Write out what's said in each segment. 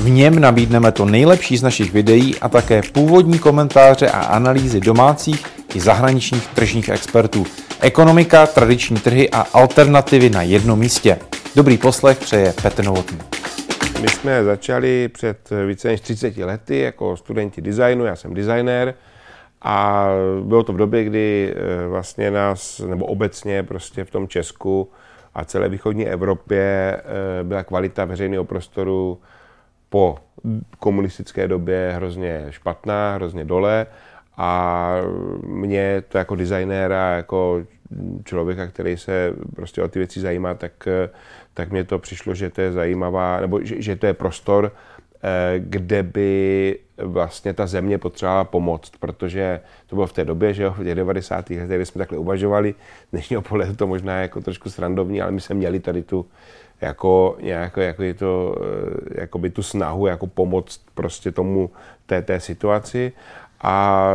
V něm nabídneme to nejlepší z našich videí a také původní komentáře a analýzy domácích i zahraničních tržních expertů. Ekonomika, tradiční trhy a alternativy na jednom místě. Dobrý poslech přeje Petr Novotný. My jsme začali před více než 30 lety jako studenti designu, já jsem designér, a bylo to v době, kdy eh, vlastně nás, nebo obecně prostě v tom Česku a celé východní Evropě eh, byla kvalita veřejného prostoru po komunistické době hrozně špatná, hrozně dole a mě to jako designéra, jako člověka, který se prostě o ty věci zajímá, tak, tak mě to přišlo, že to je zajímavá, nebo že, že to je prostor, eh, kde by vlastně ta země potřebovala pomoct, protože to bylo v té době, že jo, v těch 90. letech, kdy jsme takhle uvažovali, dnešního pohledu to možná je jako trošku srandovní, ale my jsme měli tady tu jako, nějak, jako je to, eh, jako by tu snahu jako pomoct prostě tomu té, té situaci a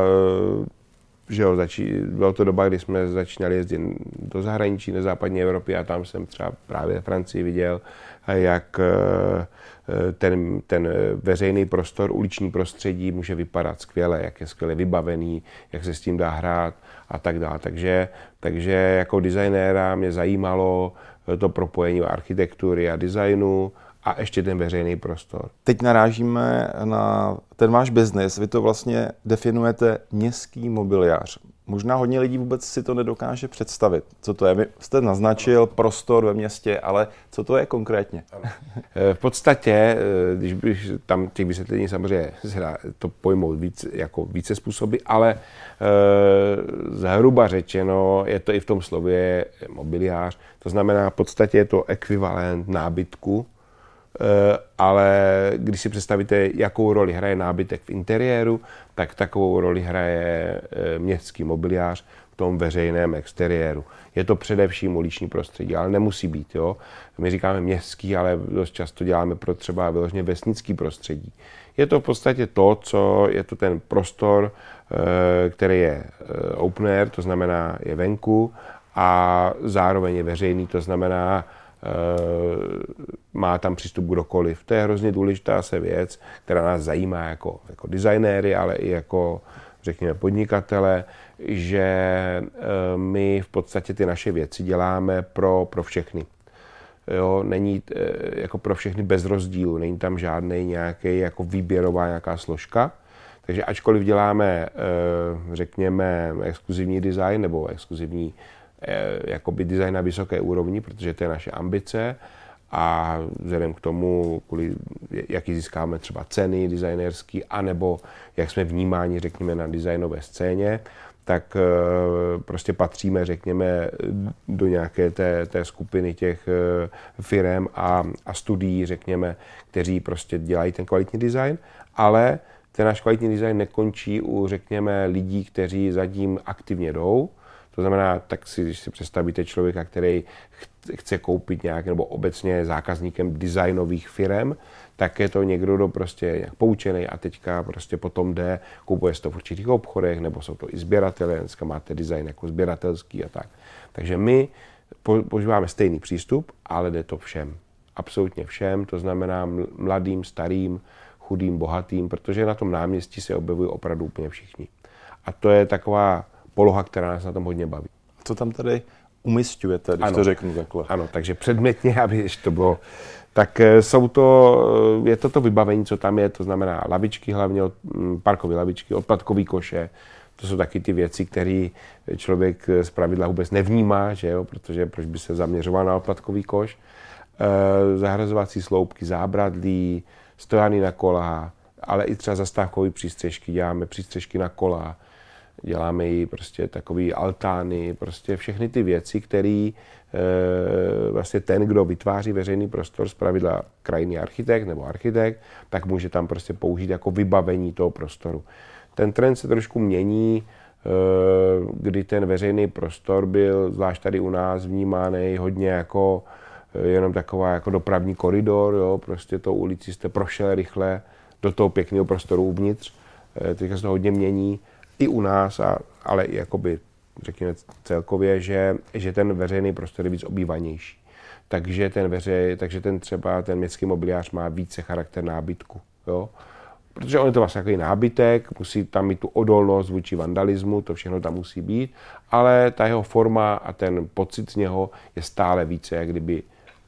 že jo, začí, byla to doba, kdy jsme začínali jezdit do zahraničí, na západní Evropě a tam jsem třeba právě v Francii viděl, jak eh, ten, ten veřejný prostor, uliční prostředí může vypadat skvěle, jak je skvěle vybavený, jak se s tím dá hrát a tak dále. Takže, takže jako designéra mě zajímalo to propojení architektury a designu a ještě ten veřejný prostor. Teď narážíme na ten váš biznis. Vy to vlastně definujete městský mobiliář. Možná hodně lidí vůbec si to nedokáže představit. Co to je? Vy jste naznačil prostor ve městě, ale co to je konkrétně? Eh, v podstatě, eh, když bych tam těch vysvětlení samozřejmě to pojmout víc, jako více způsoby, ale e, zhruba řečeno je to i v tom slově mobiliář. To znamená, v podstatě je to ekvivalent nábytku, Eh, ale když si představíte, jakou roli hraje nábytek v interiéru, tak takovou roli hraje eh, městský mobiliář v tom veřejném exteriéru. Je to především uliční prostředí, ale nemusí být. Jo? My říkáme městský, ale dost často děláme pro třeba vyloženě vesnický prostředí. Je to v podstatě to, co je to ten prostor, eh, který je open air, to znamená je venku, a zároveň je veřejný, to znamená Eh, má tam přístup kdokoliv. To je hrozně důležitá se věc, která nás zajímá jako, jako designéry, ale i jako, řekněme, podnikatele, že eh, my v podstatě ty naše věci děláme pro, pro všechny. Jo, není eh, jako pro všechny bez rozdílu, není tam žádný nějaký jako výběrová nějaká složka. Takže ačkoliv děláme, řekněme, exkluzivní design nebo exkluzivní Eh, jakoby design na vysoké úrovni, protože to je naše ambice. A vzhledem k tomu, kvůli, jaký získáme třeba ceny designerský, anebo jak jsme vnímáni, řekněme, na designové scéně, tak eh, prostě patříme, řekněme, do nějaké té, té skupiny těch eh, firm a, a studií, řekněme, kteří prostě dělají ten kvalitní design, ale ten náš kvalitní design nekončí u, řekněme, lidí, kteří zatím aktivně jdou, to znamená, tak si, když si představíte člověka, který chce koupit nějak, nebo obecně zákazníkem designových firm, tak je to někdo, kdo prostě je nějak poučený a teďka prostě potom jde, kupuje to v určitých obchodech, nebo jsou to i sběratele, dneska máte design jako sběratelský a tak. Takže my používáme stejný přístup, ale jde to všem. Absolutně všem, to znamená mladým, starým, chudým, bohatým, protože na tom náměstí se objevují opravdu úplně všichni. A to je taková poloha, která nás na tom hodně baví. Co tam tady umistujete, když ano, to řeknu takhle? Ano, takže předmětně, aby to bylo, tak eh, jsou to, eh, je to to vybavení, co tam je, to znamená lavičky, hlavně mm, parkové lavičky, odpadkové koše, to jsou taky ty věci, které člověk z pravidla vůbec nevnímá, že jo, protože proč by se zaměřoval na odpadkový koš. E, zahrazovací sloupky, zábradlí, stojany na kola, ale i třeba zastávkové přístřežky, děláme přístřežky na kola, děláme i prostě takový altány, prostě všechny ty věci, které vlastně ten, kdo vytváří veřejný prostor, zpravidla krajinný architekt nebo architekt, tak může tam prostě použít jako vybavení toho prostoru. Ten trend se trošku mění, kdy ten veřejný prostor byl, zvlášť tady u nás, vnímaný hodně jako jenom taková jako dopravní koridor, jo, prostě tou ulicí jste prošel rychle do toho pěkného prostoru uvnitř. Teďka se to hodně mění i u nás, a, ale i jakoby, řekněme celkově, že, že ten veřejný prostor je víc obývanější. Takže ten, veřej, takže ten třeba ten městský mobiliář má více charakter nábytku. Jo? Protože on je to vlastně takový nábytek, musí tam mít tu odolnost vůči vandalismu, to všechno tam musí být, ale ta jeho forma a ten pocit z něho je stále více, jak kdyby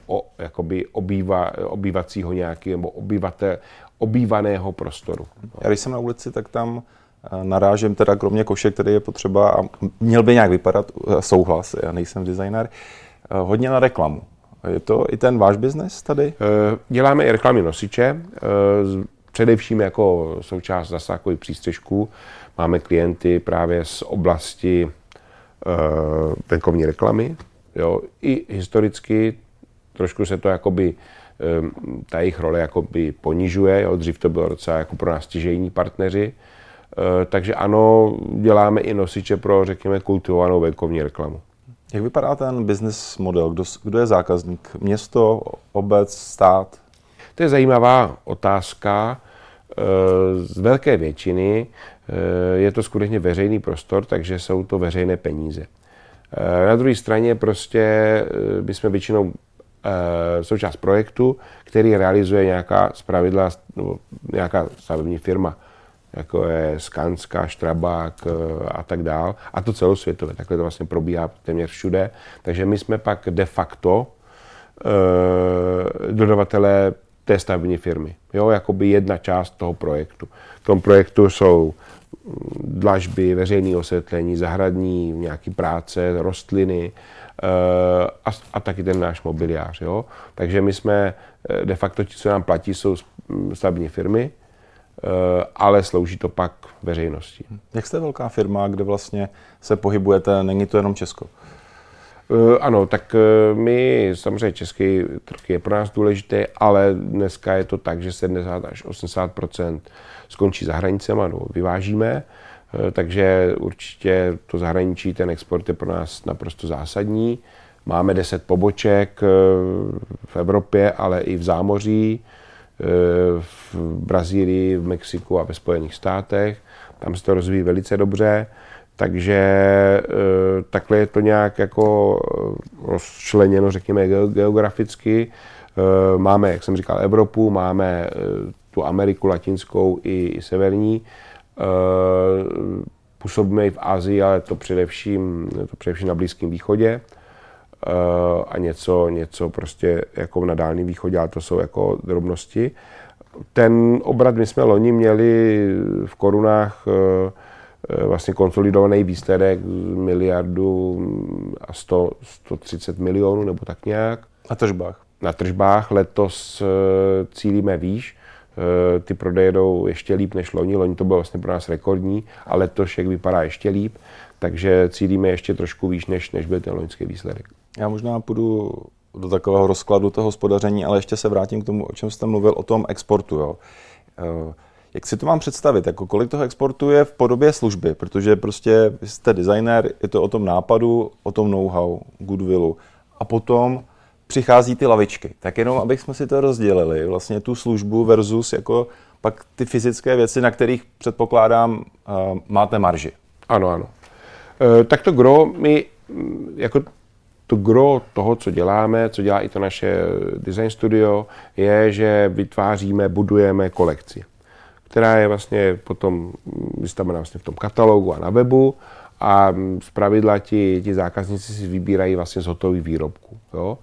o, jakoby obýva, obývacího nějakého, nebo obyvatel, obývaného prostoru. Já když jsem na ulici, tak tam narážím teda kromě koše, který je potřeba a měl by nějak vypadat eh, souhlas, já nejsem designer, eh, hodně na reklamu. Je to i ten váš biznes tady? Eh, děláme i reklamní nosiče, především jako součást zasákových přístřežků. Máme klienty právě z oblasti venkovní reklamy. Jo. I historicky trošku se to jakoby ta jejich role jakoby ponižuje. Jo. Dřív to bylo docela jako pro nás stěžejní partneři. Eh, takže ano, děláme i nosiče pro, řekněme, kultivovanou venkovní reklamu. Jak vypadá ten business model? Kdo, kdo je zákazník? Město, obec, stát? To je zajímavá otázka. Eh, z velké většiny eh, je to skutečně veřejný prostor, takže jsou to veřejné peníze. Na druhé straně prostě my jsme většinou součást projektu, který realizuje nějaká zpravidla nebo nějaká stavební firma jako je Skanska, Štrabák eh, a tak dál. A to celosvětově, takhle to vlastně probíhá téměř všude. Takže my jsme pak de facto e, dodavatelé té stavební firmy. Jo, jakoby jedna část toho projektu. V tom projektu jsou dlažby, veřejné osvětlení, zahradní, nějaký práce, rostliny e, a, a taky ten náš mobiliář. Jo? Takže my jsme de facto ti, co nám platí, jsou stavební firmy, Eh, ale slouží to pak veřejnosti. Jak jste velká firma, kde vlastně se pohybujete, není to jenom Česko? Eh, ano, tak eh, my samozřejmě český trh je pro nás důležitý, ale dneska je to tak, že 70 až 80% skončí za hranicemi, no, vyvážíme, takže určitě to zahraničí, ten export je pro nás naprosto zásadní. Máme 10 poboček v Evropě, ale i v zámoří v Brazílii, v Mexiku a ve Spojených státech. Tam se to rozvíjí velice dobře, takže eh, takhle je to nějak jako eh, rozčleněno, řekněme, geograficky. Eh, máme, jak jsem říkal, Evropu, máme tu Ameriku latinskou i, i severní. Působíme i v Asii, ale to především, to především na Blízkém východě. Eh, a něco, něco prostě jako na Dálném východě, ale to jsou jako drobnosti. Ten obrat my jsme loni měli v korunách eh, eh, vlastně konsolidovaný výsledek miliardu a 100, 130 milionů nebo tak nějak. Na tržbách? Na tržbách. Letos cílíme výš. Ty prodeje jdou ještě líp než loni. Loni to bylo vlastně pro nás rekordní a letošek vypadá ještě líp. Takže cílíme ještě trošku výš, než, než byl ten loňský výsledek. Já možná půjdu do takového rozkladu toho hospodaření, ale ještě se vrátím k tomu, o čem jste mluvil, o tom exportu. Jo. Eh, jak si to mám představit? Jako kolik toho exportu je v podobě služby? Protože prostě jste designer, je to o tom nápadu, o tom know-how, goodwillu. A potom přichází ty lavičky. Tak jenom, abych jsme si to rozdělili, vlastně tu službu versus jako pak ty fyzické věci, na kterých předpokládám uh, máte marži. Ano, ano. E, tak to gro, my mm, jako to gro toho, co děláme, co dělá i to naše design studio, je, že vytváříme, budujeme kolekci, která je vlastně potom vystavená vlastně v tom katalogu a na webu a z pravidla ti, ti zákazníci si vybírají vlastně z hotových výrobků. Jo?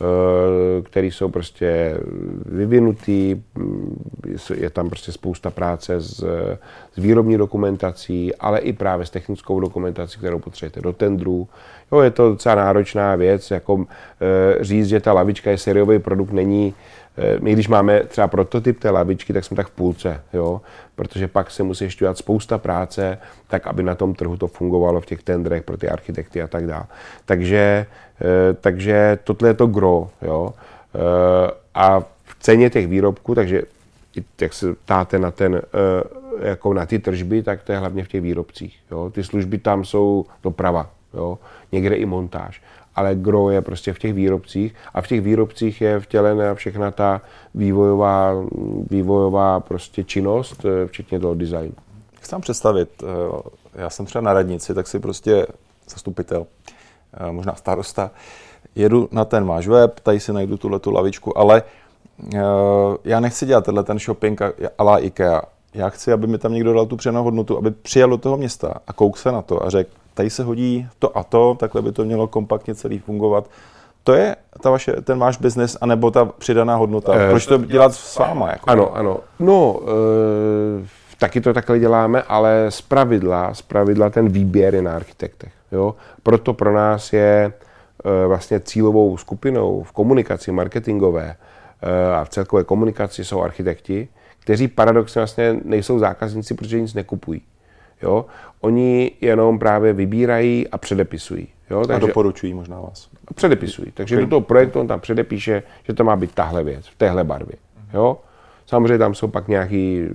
Eh, který jsou prostě vyvinutý, je tam prostě spousta práce s, s výrobní dokumentací, ale i právě s technickou dokumentací, kterou potřebujete do tendrů. Jo, je to docela náročná věc, jako e, říct, že ta lavička je sériový produkt, není, Eh, my, když máme třeba prototyp té lavičky, tak jsme tak v půlce, jo? protože pak se musí ještě dělat spousta práce, tak aby na tom trhu to fungovalo v těch tendrech pro ty architekty a tak dále. Takže, eh, takže tohle je to gro. Jo? A v ceně těch výrobků, takže jak se ptáte na, ten, jako na ty tržby, tak to je hlavně v těch výrobcích. Jo? Ty služby tam jsou doprava, jo? někde i montáž ale gro je prostě v těch výrobcích a v těch výrobcích je vtělená všechna ta vývojová, vývojová prostě činnost, eh, včetně toho designu. Chci představit, eh, já jsem třeba na radnici, tak si prostě zastupitel, eh, možná starosta, jedu na ten váš web, tady si najdu tuhle tu lavičku, ale já nechci dělat tenhle ten shopping a la IKEA. Já chci, aby mi tam někdo dal tu přenou hodnotu, aby přijel do toho města a kouk se na to a řekl, tady se hodí to a to, takhle by to mělo kompaktně celý fungovat. To je ta vaše, ten váš biznis, anebo ta přidaná hodnota? Eh, Proč to dělat s váma? Jako? Ano, ano. No, e, taky to takhle děláme, ale z pravidla, z pravidla ten výběr je na architektech. Jo? Proto pro nás je e, vlastně cílovou skupinou v komunikaci marketingové e, a v celkové komunikaci jsou architekti, kteří paradoxně vlastně nejsou zákazníci, protože nic nekupují. Jo? Oni jenom právě vybírají a předepisují. Jo? Takže, a doporučují možná vás. Předepisují. Takže okay. do toho projektu on tam předepíše, že to má být tahle věc, v téhle barvě. Jo? Samozřejmě tam jsou pak nějaké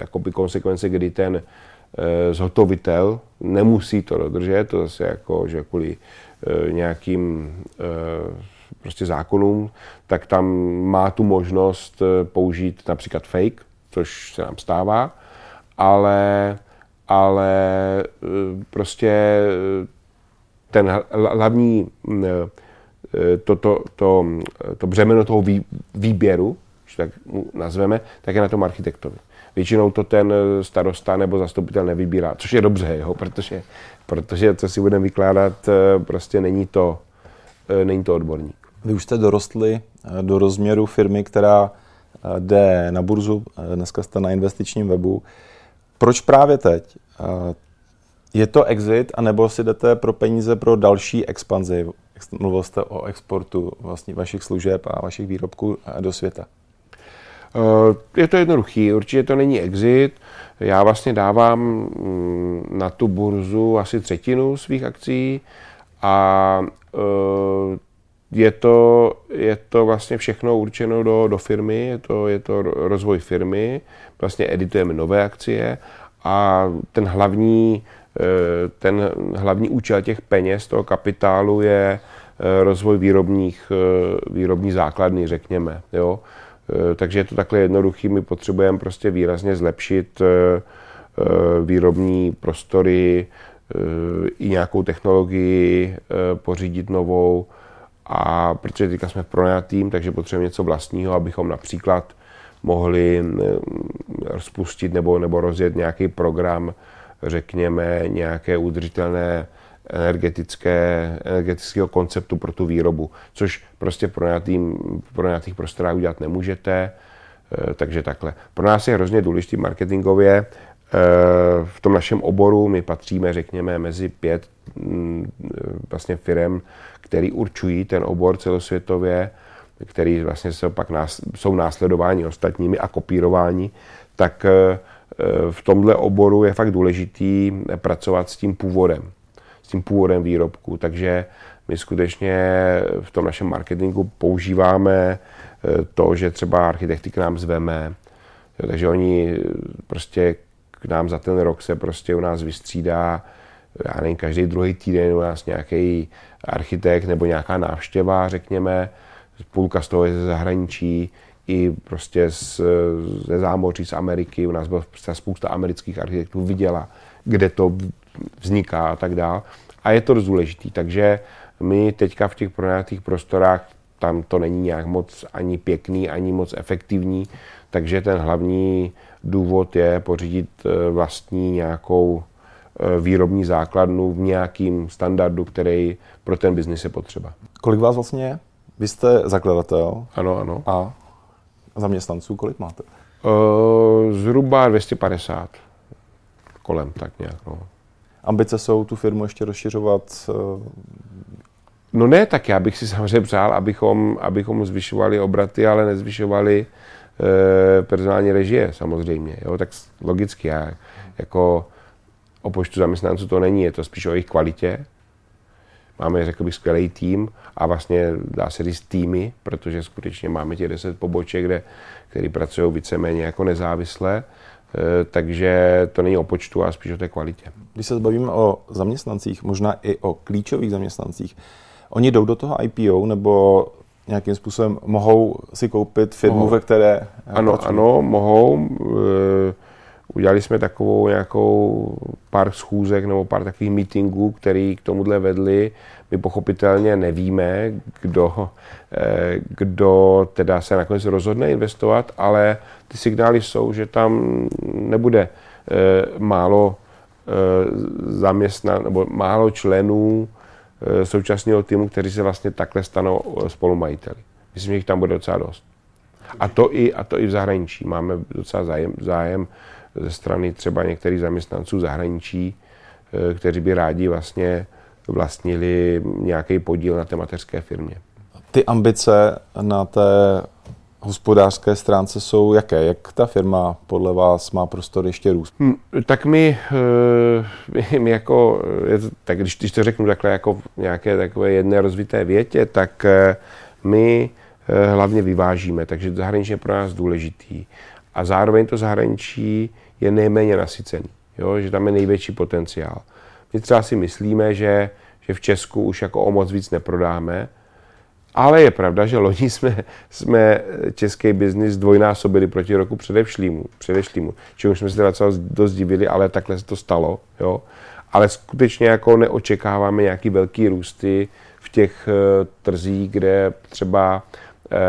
jakoby konsekvence, kdy ten e, zhotovitel nemusí to dodržet, to zase jako, že kvůli e, nějakým e, prostě zákonům, tak tam má tu možnost použít například fake, což se nám stává, ale ale eh, prostě eh, ten hlavní eh, to, to, to, to břemeno toho výběru, když tak nazveme, tak je na tom architektovi. Většinou to ten starosta nebo zastupitel nevybírá, což je dobře, jo, protože, protože co si budeme vykládat, prostě není to, není to odborník. Vy už jste dorostli do rozměru firmy, která jde na burzu, dneska jste na investičním webu. Proč právě teď? Je to exit, anebo si jdete pro peníze pro další expanzi? Mluvil jste o exportu vlastně vašich služeb a vašich výrobků do světa. Je to jednoduchý, určitě to není exit. Já vlastně dávám mm, na tu burzu asi třetinu svých akcí a e, je to, je to vlastně všechno určeno do, do firmy, je to, je to rozvoj firmy, vlastně editujeme nové akcie a ten hlavní, eh, ten hlavní účel těch peněz, toho kapitálu je eh, rozvoj výrobních, eh, výrobní základny, řekněme. Jo? Takže je to takhle jednoduchý, my potřebujeme prostě výrazně zlepšit výrobní prostory, i nějakou technologii pořídit novou, a protože teďka jsme pronajatým, takže potřebujeme něco vlastního, abychom například mohli eh, rozpustit nebo, nebo rozjet nějaký program, řekněme, nějaké udržitelné energetické, energetického konceptu pro tu výrobu, což prostě pro, nějakým, pro prostorách udělat nemůžete, eh, takže takhle. Pro nás je hrozně důležitý marketingově, eh, v tom našem oboru my patříme, řekněme, mezi pět mm, vlastně firm, který určují ten obor celosvětově který vlastně jsou pak nás, jsou následováni ostatními a kopírováni, tak eh, v tomhle oboru je fakt důležitý pracovat s tím původem, s tím původem výrobku. Takže my skutečně v tom našem marketingu používáme eh, to, že třeba architekty k nám zveme, takže oni prostě k nám za ten rok se prostě u nás vystřídá, já nevím, každý druhý týden u nás nějaký architekt nebo nějaká návštěva, řekněme, půlka z toho je ze zahraničí, i prostě z, ze zámoří, z Ameriky, u nás byla spousta amerických architektů, viděla, kde to vzniká a tak dále. A je to důležitý, takže my teďka v těch pronajatých prostorách, tam to není nějak moc ani pěkný, ani moc efektivní, takže ten hlavní důvod je pořídit eh, vlastní nějakou eh, výrobní základnu v nějakým standardu, který pro ten biznis je potřeba. Kolik vás vlastně je? Vy jste zakladatel. Ano, ano. A zaměstnanců kolik máte? Uh, zhruba 250. Kolem, tak nějak. No. Ambice jsou tu firmu ještě rozšiřovat uh, No ne, tak já bych si samozřejmě přál, abychom, abychom zvyšovali obraty, ale nezvyšovali e, personální režie samozřejmě. Jo? Tak logicky, já jako o počtu zaměstnanců to není, je to spíš o jejich kvalitě. Máme, řekl bych, skvělý tým a vlastně dá se říct týmy, protože skutečně máme těch 10 poboček, kde, který pracují víceméně jako nezávisle. E, takže to není o počtu, ale spíš o té kvalitě. Když se bavíme o zaměstnancích, možná i o klíčových zaměstnancích, oni jdou do toho IPO nebo nějakým způsobem mohou si koupit firmu, mohou. ve které Ano, pracují? ano, mohou. E, udělali jsme takovou nějakou pár schůzek nebo pár takových meetingů, který k tomuhle vedli. My pochopitelně nevíme, kdo, e, kdo teda se nakonec rozhodne investovat, ale ty signály jsou, že tam nebude e, málo zaměstnan, nebo málo členů Eh, současného týmu, kteří se vlastně takhle stanou eh, spolumajiteli. Myslím, že jich tam bude docela dost. A to i, a to i v zahraničí. Máme docela zájem, zájem ze strany třeba některých zaměstnanců zahraničí, eh, kteří by rádi vlastně vlastnili nějaký podíl na té mateřské firmě. Ty ambice na té hospodářské stránce jsou jaké? Jak ta firma podle vás má prostor ještě růst? Hmm, tak my, eh, my jako, tak když, když to řeknu takhle jako v nějaké takové jedné rozvité větě, tak eh, my hlavně vyvážíme, takže zahraničí je pro nás důležitý. A zároveň to zahraničí je nejméně nasycený, jo? že tam je největší potenciál. My třeba si myslíme, že, že v Česku už jako o moc víc neprodáme, ale je pravda, že loni jsme, jsme český biznis dvojnásobili proti roku předešlýmu, předešlýmu čemu jsme se teda dost divili, ale takhle se to stalo. Jo? Ale skutečně jako neočekáváme nějaký velký růsty v těch uh, trzích, kde třeba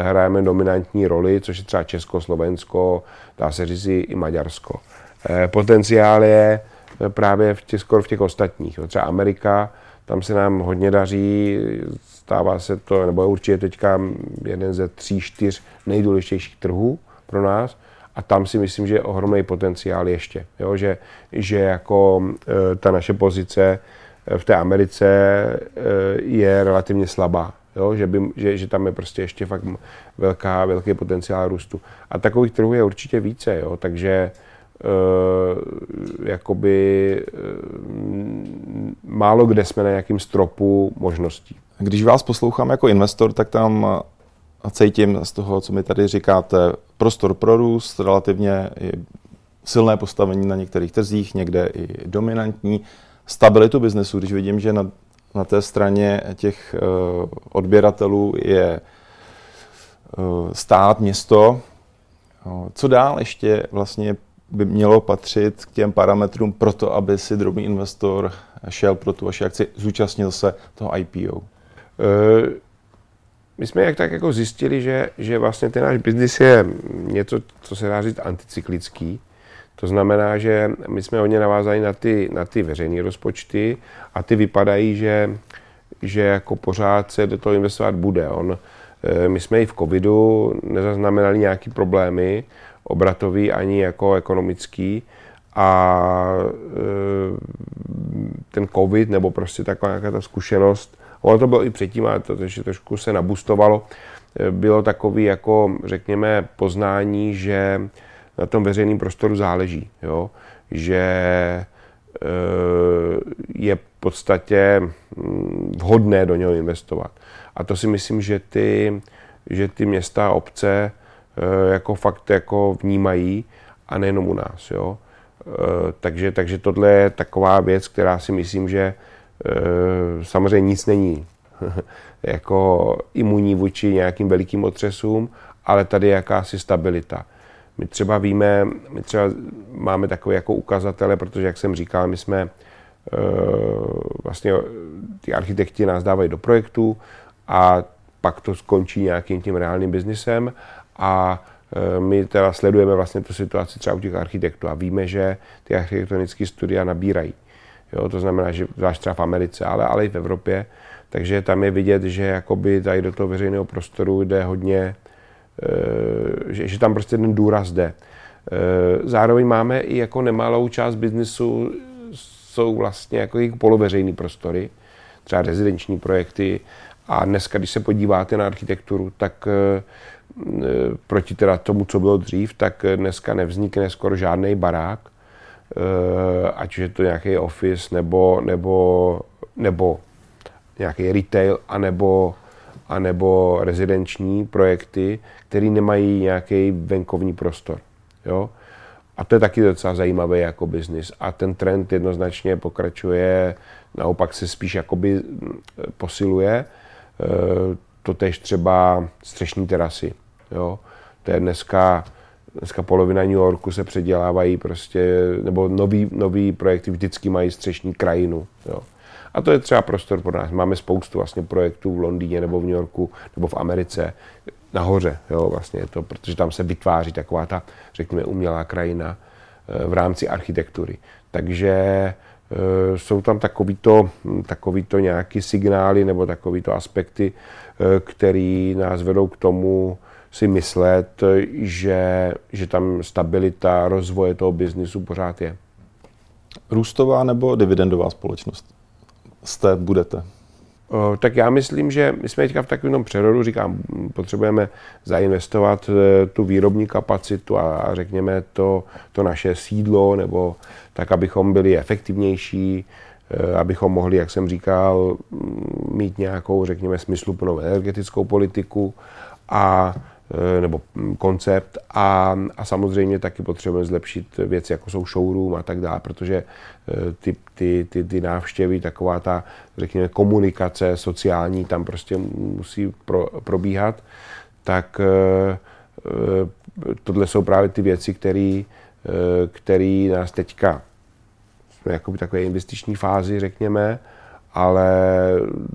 hrajeme dominantní roli, což je třeba Česko, Slovensko, dá se říct i Maďarsko. Uh, potenciál je právě v těch, skoro v těch ostatních. Třeba Amerika, tam se nám hodně daří, Stává se to, nebo je určitě teďka jeden ze tří, čtyř nejdůležitějších trhů pro nás. A tam si myslím, že je ohromný potenciál ještě. Jo? Že, že jako ta naše pozice v té Americe je relativně slabá. Jo? Že, by, že, že tam je prostě ještě fakt velká, velký potenciál růstu. A takových trhů je určitě více. Jo? Takže jakoby málo kde jsme na nějakým stropu možností. Když vás poslouchám jako investor, tak tam cítím z toho, co mi tady říkáte, prostor pro růst, relativně silné postavení na některých trzích, někde i dominantní, stabilitu biznesu, když vidím, že na, na té straně těch uh, odběratelů je uh, stát, město, uh, co dál ještě vlastně by mělo patřit k těm parametrům pro to, aby si drobný investor šel pro tu vaši akci, zúčastnil se toho IPO? Eh, my jsme jak tak jako zjistili, že, že vlastně ten náš biznis je něco, co se dá říct anticyklický. To znamená, že my jsme hodně navázali na ty, na ty veřejné rozpočty a ty vypadají, že, že jako pořád se do toho investovat bude. On, eh, my jsme i v covidu nezaznamenali nějaký problémy obratový ani jako ekonomický a eh, ten covid nebo prostě taková nějaká ta zkušenost Ono to bylo i předtím, ale to ještě trošku se nabustovalo. Bylo takový jako, řekněme, poznání, že na tom veřejném prostoru záleží, jo? že e, je v podstatě mm, vhodné do něho investovat. A to si myslím, že ty, že ty města a obce e, jako fakt jako vnímají a nejenom u nás. Jo? E, takže, takže tohle je taková věc, která si myslím, že Eh, samozřejmě nic není jako imunní vůči nějakým velikým otřesům, ale tady je jakási stabilita. My třeba víme, my třeba máme takové jako ukazatele, protože jak jsem říkal, my jsme eh, vlastně ty architekti nás dávají do projektu a pak to skončí nějakým tím reálným biznisem a eh, my teda sledujeme vlastně tu situaci třeba u těch architektů a víme, že ty architektonické studia nabírají. Jo, to znamená, že zvlášť třeba v Americe, ale, ale i v Evropě. Takže tam je vidět, že jakoby tady do toho veřejného prostoru jde hodně, že, že tam prostě ten důraz jde. E, zároveň máme i jako nemalou část biznisu, jsou vlastně jako poloveřejný prostory, třeba rezidenční projekty A dneska, když se podíváte na architekturu, tak eh, proti teda tomu, co bylo dřív, tak dneska nevznikne skoro žádný barák, ať už je to nějaký office nebo, nebo, nebo nějaký retail, anebo, anebo rezidenční projekty, které nemají nějaký venkovní prostor. Jo? A to je taky docela zajímavý jako biznis. A ten trend jednoznačně pokračuje, naopak se spíš jakoby mm, posiluje. E, to tež třeba střešní terasy. Jo? To je dneska, dneska polovina New Yorku se předělávají prostě, nebo nový, nový projekty vždycky mají střešní krajinu. Jo? A to je třeba prostor pro nás. Máme spoustu vlastně projektů v Londýně nebo v New Yorku nebo v Americe, nahoře, jo, vlastně je to, protože tam se vytváří taková ta, řekněme, umělá krajina eh, v rámci architektury. Takže eh, jsou tam takovýto, takovýto nějaký signály nebo takovýto aspekty, eh, které nás vedou k tomu si myslet, že, že tam stabilita rozvoje toho biznisu pořád je. Růstová nebo dividendová společnost jste, budete? tak já myslím, že my jsme teďka v takovém přerodu, říkám, potřebujeme zainvestovat e, tu výrobní kapacitu a řekněme to, to naše sídlo, nebo tak, abychom byli efektivnější, e, abychom mohli, jak jsem říkal, mít nějakou, řekněme, smysluplnou energetickou politiku a nebo hm, koncept a, a samozřejmě taky potřebujeme zlepšit věci, jako jsou showroom a tak dále, protože eh, ty, ty, ty, ty návštěvy, taková ta, řekněme, komunikace sociální tam prostě musí pro, probíhat, tak eh, tohle jsou právě ty věci, které nás teďka jsme jakoby takové investiční fázi, řekněme, ale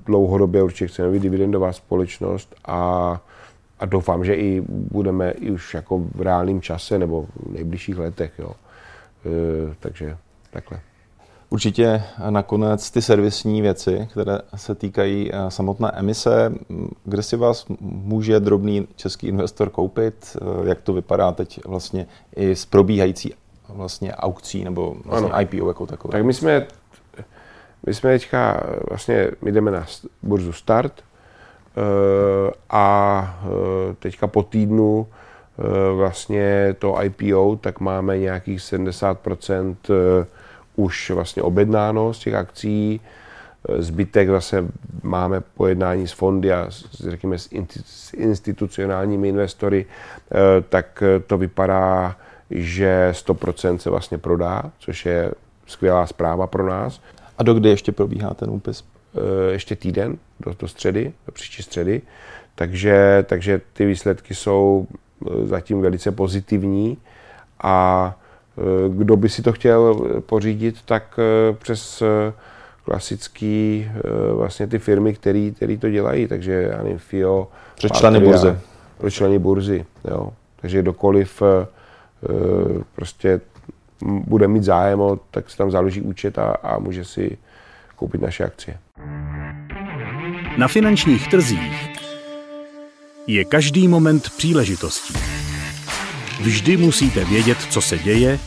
dlouhodobě určitě chceme být dividendová společnost a a doufám, že i budeme i už jako v reálném čase nebo v nejbližších letech. Jo. E, takže takhle. Určitě nakonec ty servisní věci, které se týkají e, samotné emise, kde si vás může drobný český investor koupit, e, jak to vypadá teď vlastně i s probíhající vlastně aukcí nebo vlastně ano. IPO jako takové. Tak my jsme, my jsme teďka vlastně, my jdeme na burzu Start, a eh, teďka po týdnu eh, vlastně to IPO, tak máme nějakých 70% už vlastně objednáno z těch akcí. Zbytek zase máme pojednání s fondy a řekněme s institucionálními investory, tak to vypadá, že 100% se vlastně prodá, což je skvělá zpráva pro nás. A do kdy ještě probíhá ten úpis? Eh, ještě týden, do, do středy, do příští středy. Takže, takže ty výsledky jsou eh, zatím velice pozitivní a eh, kdo by si to chtěl pořídit, tak přes klasický vlastně ty firmy, které to dělají, takže já nevím, FIO, přes členy burzy. Pro členy burzy, jo. Takže kdokoliv prostě bude mít zájem, tak si tam založí účet a, a může si koupit naše akcie. Na finančních trzích je každý moment příležitostí. Vždy musíte vědět, co se děje,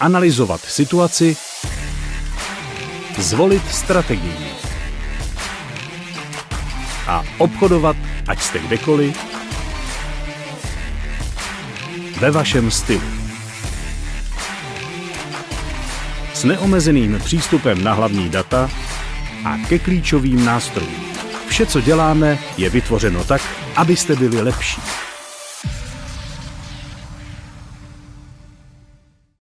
analyzovat situaci, zvolit strategii a obchodovat, ať jste kdekoliv, ve vašem stylu. S neomezeným přístupem na hlavní data a ke klíčovým nástrojům. Vše, co děláme, je vytvořeno tak, abyste byli lepší.